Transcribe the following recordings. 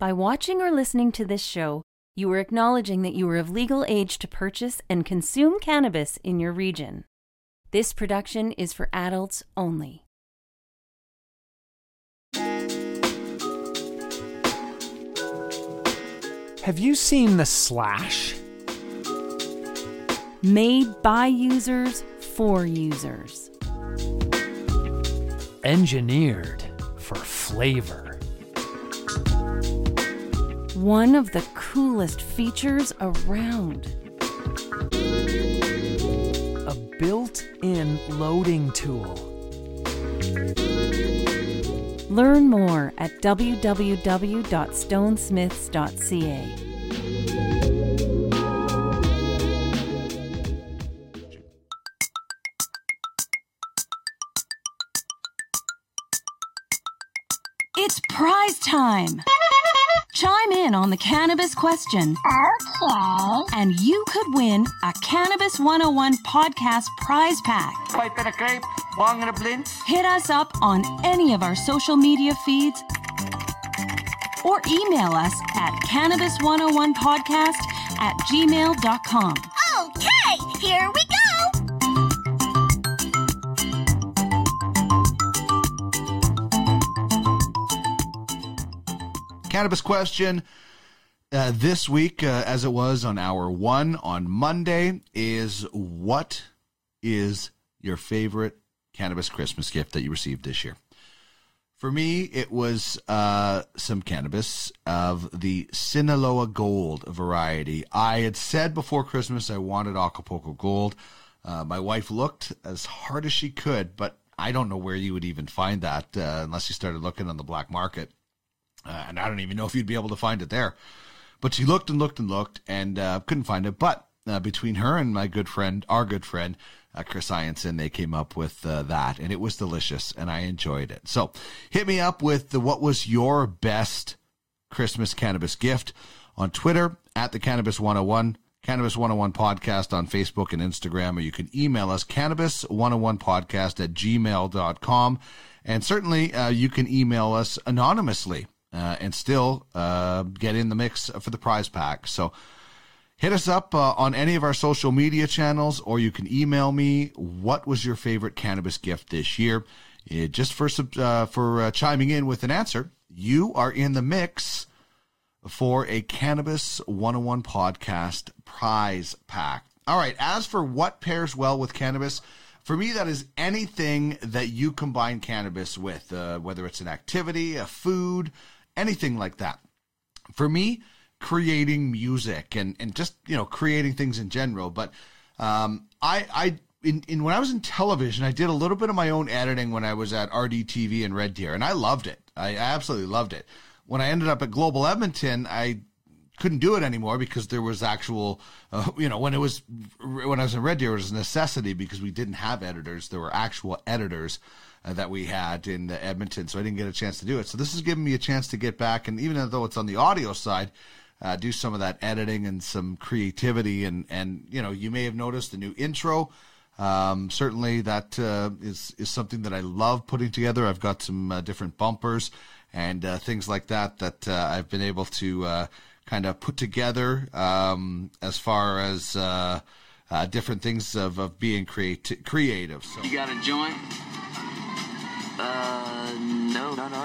By watching or listening to this show, you are acknowledging that you are of legal age to purchase and consume cannabis in your region. This production is for adults only. Have you seen The Slash? Made by users for users. Engineered for flavor. One of the coolest features around. A built in loading tool. Learn more at www.stonesmiths.ca. It's prize time! Chime in on the cannabis question. Okay. And you could win a Cannabis 101 podcast prize pack. Pipe and a grape, bong and a blint. Hit us up on any of our social media feeds or email us at cannabis101podcast at gmail.com. Okay, here we go. Cannabis question uh, this week, uh, as it was on hour one on Monday, is what is your favorite cannabis Christmas gift that you received this year? For me, it was uh, some cannabis of the Sinaloa Gold variety. I had said before Christmas I wanted Acapulco Gold. Uh, my wife looked as hard as she could, but I don't know where you would even find that uh, unless you started looking on the black market. Uh, and I don't even know if you'd be able to find it there. But she looked and looked and looked and uh, couldn't find it. But uh, between her and my good friend, our good friend, uh, Chris Ianson, they came up with uh, that, and it was delicious, and I enjoyed it. So hit me up with the, what was your best Christmas cannabis gift on Twitter at the Cannabis 101. Cannabis 101 podcast on Facebook and Instagram, or you can email us cannabis101podcast at gmail.com. And certainly uh, you can email us anonymously uh, and still uh, get in the mix for the prize pack. So hit us up uh, on any of our social media channels, or you can email me. What was your favorite cannabis gift this year? Uh, just for uh, for uh, chiming in with an answer, you are in the mix for a Cannabis 101 podcast prize pack. All right, as for what pairs well with cannabis, for me, that is anything that you combine cannabis with, uh, whether it's an activity, a food, anything like that. For me, creating music and, and just, you know, creating things in general. But um, I, I in, in when I was in television, I did a little bit of my own editing when I was at RDTV and Red Deer, and I loved it. I absolutely loved it. When I ended up at Global Edmonton, I couldn't do it anymore because there was actual, uh, you know, when it was when I was in Red Deer, it was a necessity because we didn't have editors. There were actual editors uh, that we had in Edmonton, so I didn't get a chance to do it. So this is giving me a chance to get back, and even though it's on the audio side, uh, do some of that editing and some creativity, and and you know, you may have noticed the new intro. Um, certainly, that uh, is is something that I love putting together. I've got some uh, different bumpers and things like that that I've been able to kind of put together um, as far as uh, uh, different things of, of being creati- creative. So. You got a joint?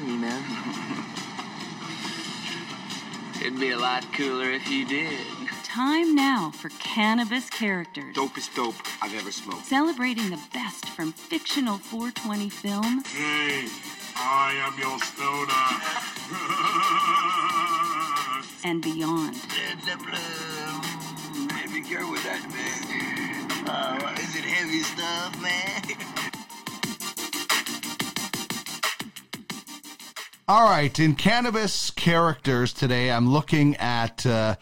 No, not on me, man. It'd be a lot cooler if you did. Time now for Cannabis Characters. Dopest dope I've ever smoked. Celebrating the best from fictional 420 films Hey, I am your stoner. and beyond. Heavy girl with that, man. Uh, is it heavy stuff, man? All right, in cannabis characters today, I'm looking at uh,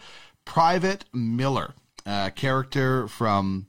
Private Miller, a character from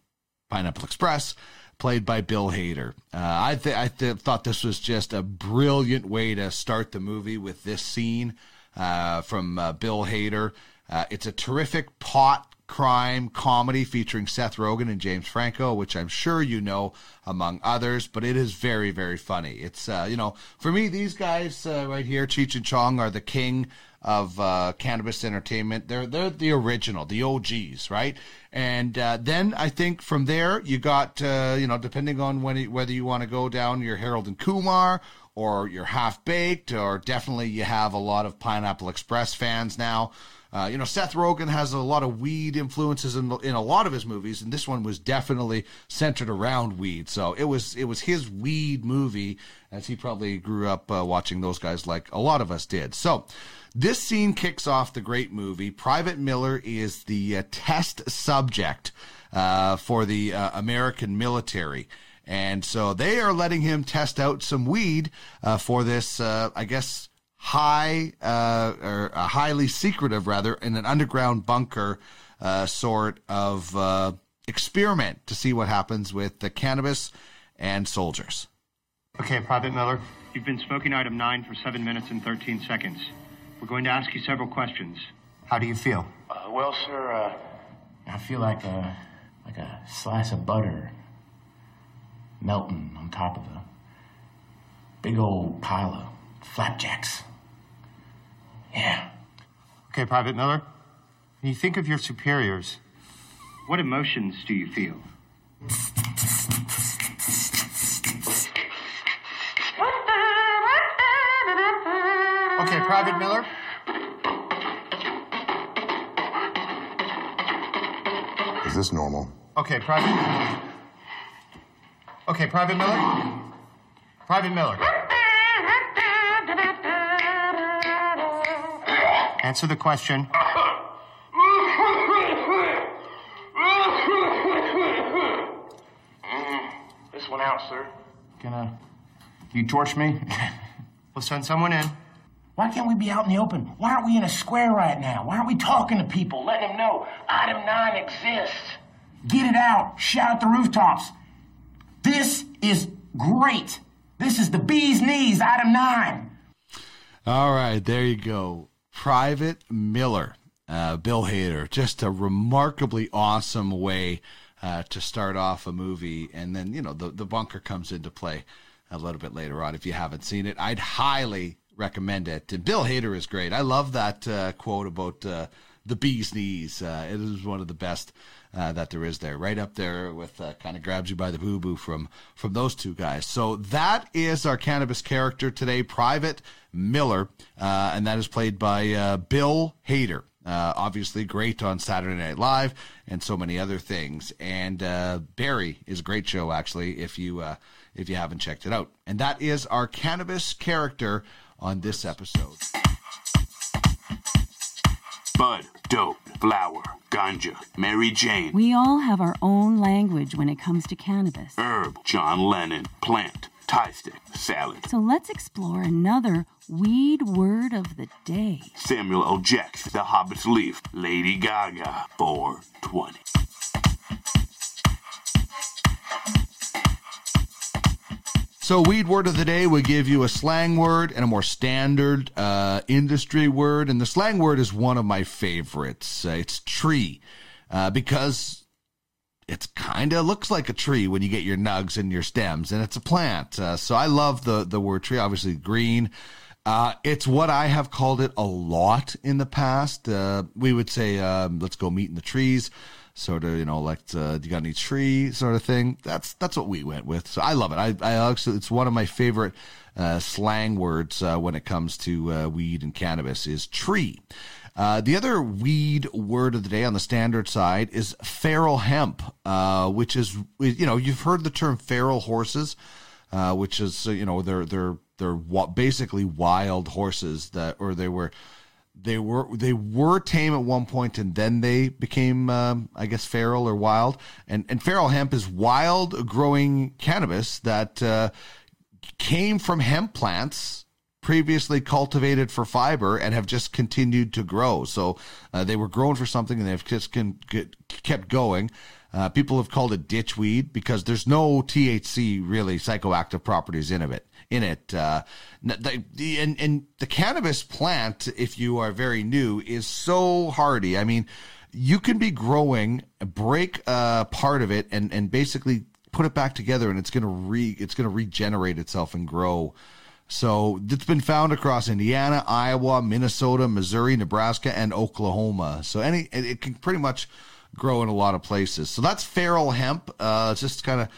Pineapple Express, played by Bill Hader. Uh, I, th- I th- thought this was just a brilliant way to start the movie with this scene uh, from uh, Bill Hader. Uh, it's a terrific pot crime comedy featuring Seth Rogen and James Franco, which I'm sure you know among others, but it is very, very funny. It's, uh, you know, for me, these guys uh, right here, Cheech and Chong, are the king of uh, cannabis entertainment. They're they're the original, the OGs, right? And uh, then I think from there you got uh, you know depending on when it, whether you want to go down your Harold and Kumar or your half baked, or definitely you have a lot of Pineapple Express fans now. Uh, you know, Seth Rogen has a lot of weed influences in, in a lot of his movies, and this one was definitely centered around weed. So it was it was his weed movie, as he probably grew up uh, watching those guys like a lot of us did. So this scene kicks off the great movie. Private Miller is the uh, test subject uh, for the uh, American military. And so they are letting him test out some weed for this, I guess, high uh, or a highly secretive, rather, in an underground bunker uh, sort of uh, experiment to see what happens with the cannabis and soldiers. Okay, Private Miller. You've been smoking item 9 for 7 minutes and 13 seconds. We're going to ask you several questions. How do you feel? Uh, well, sir, uh, I feel like a like a slice of butter melting on top of a big old pile of flapjacks. Yeah. Okay, Private Miller. When you think of your superiors, What emotions do you feel? okay, Private Miller. Is this normal? Okay, Private. Okay, Private Miller. Private Miller. Answer the question. Mm. This one out, sir. Gonna. You torch me? We'll send someone in. Why can't we be out in the open? Why aren't we in a square right now? Why aren't we talking to people, letting them know item 9 exists? Get it out. Shout at the rooftops. This is great. This is the bee's knees, item 9. All right, there you go. Private Miller, uh, Bill Hader. Just a remarkably awesome way uh, to start off a movie. And then, you know, the, the bunker comes into play a little bit later on. If you haven't seen it, I'd highly recommend it. And Bill Hader is great. I love that uh, quote about uh, the bee's knees. Uh, it is one of the best. Uh, that there is there, right up there with uh, kind of grabs you by the boo boo from from those two guys. So that is our cannabis character today, Private Miller, uh, and that is played by uh, Bill Hader. Uh, obviously, great on Saturday Night Live and so many other things. And Barry is a great show, actually, if you if you haven't checked it out. And that is our cannabis character on this episode. Bud, dope, flower, ganja, Mary Jane, We all have our own language when it comes to cannabis. herb, John Lennon, plant, Thai stick, salad, So let's explore another weed word of the day. Samuel L. Jackson, The Hobbit's Leaf, Lady Gaga, 420. So, weed word of the day would give you a slang word and a more standard uh, industry word. And the slang word is one of my favorites. Uh, it's tree uh, because it's kind of looks like a tree when you get your nugs and your stems, and it's a plant. Uh, so, I love the the word tree. Obviously, green. Uh, it's what I have called it a lot in the past. Uh, we would say, um, "Let's go meet in the trees." Sort of, you know, like uh, you got any tree sort of thing. That's that's what we went with. So I love it. I, I actually, it's one of my favorite uh, slang words uh, when it comes to uh, weed and cannabis is tree. Uh, the other weed word of the day on the standard side is feral hemp, uh, which is you know you've heard the term feral horses, which is you know they're they're they're basically wild horses that or they were they were they were tame at one point and then they became um, I guess feral or wild and and feral hemp is wild growing cannabis that uh, came from hemp plants previously cultivated for fiber and have just continued to grow. So uh, they were grown for something and they've just can, get, kept going. Uh, people have called it ditchweed because there's no THC really psychoactive properties in it. In it, uh, the, the, and and the cannabis plant, if you are very new, is so hardy. I mean, you can be growing, break a part of it, and and basically put it back together, and it's gonna re it's gonna regenerate itself and grow So it's been found across Indiana, Iowa, Minnesota, Missouri, Nebraska, and Oklahoma. So any it can pretty much grow in a lot of places. So that's feral hemp. Uh, just kind of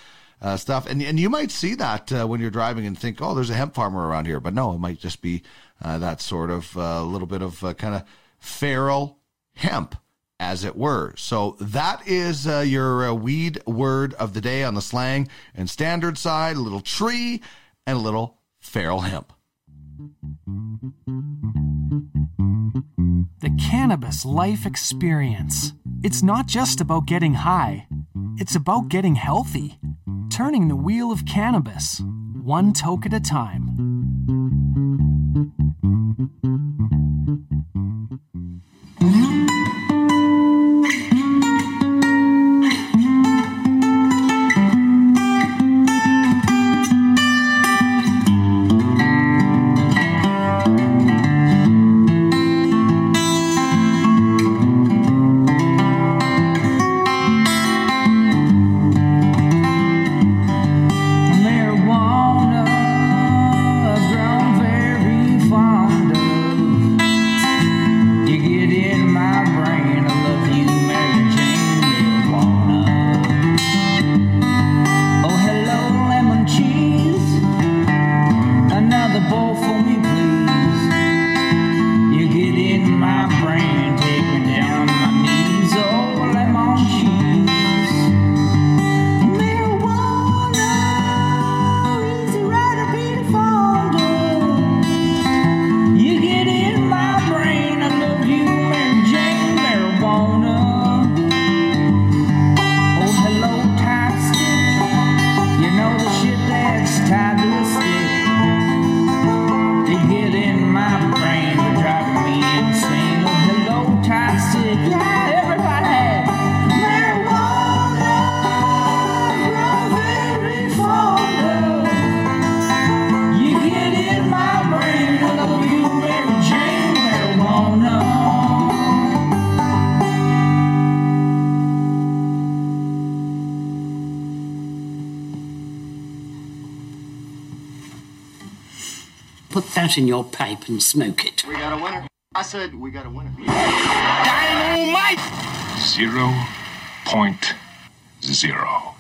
uh, stuff, and and you might see that uh, when you're driving and think, oh, there's a hemp farmer around here, but no, it might just be uh, that sort of a little bit of uh, kind of feral hemp. As it were. So that is uh, your uh, weed word of the day on the slang and standard side a little tree and a little feral hemp. The cannabis life experience. It's not just about getting high, it's about getting healthy. Turning the wheel of cannabis, one toke at a time. That in your pipe and smoke it. We got a winner. I said we got a winner. Zero point zero.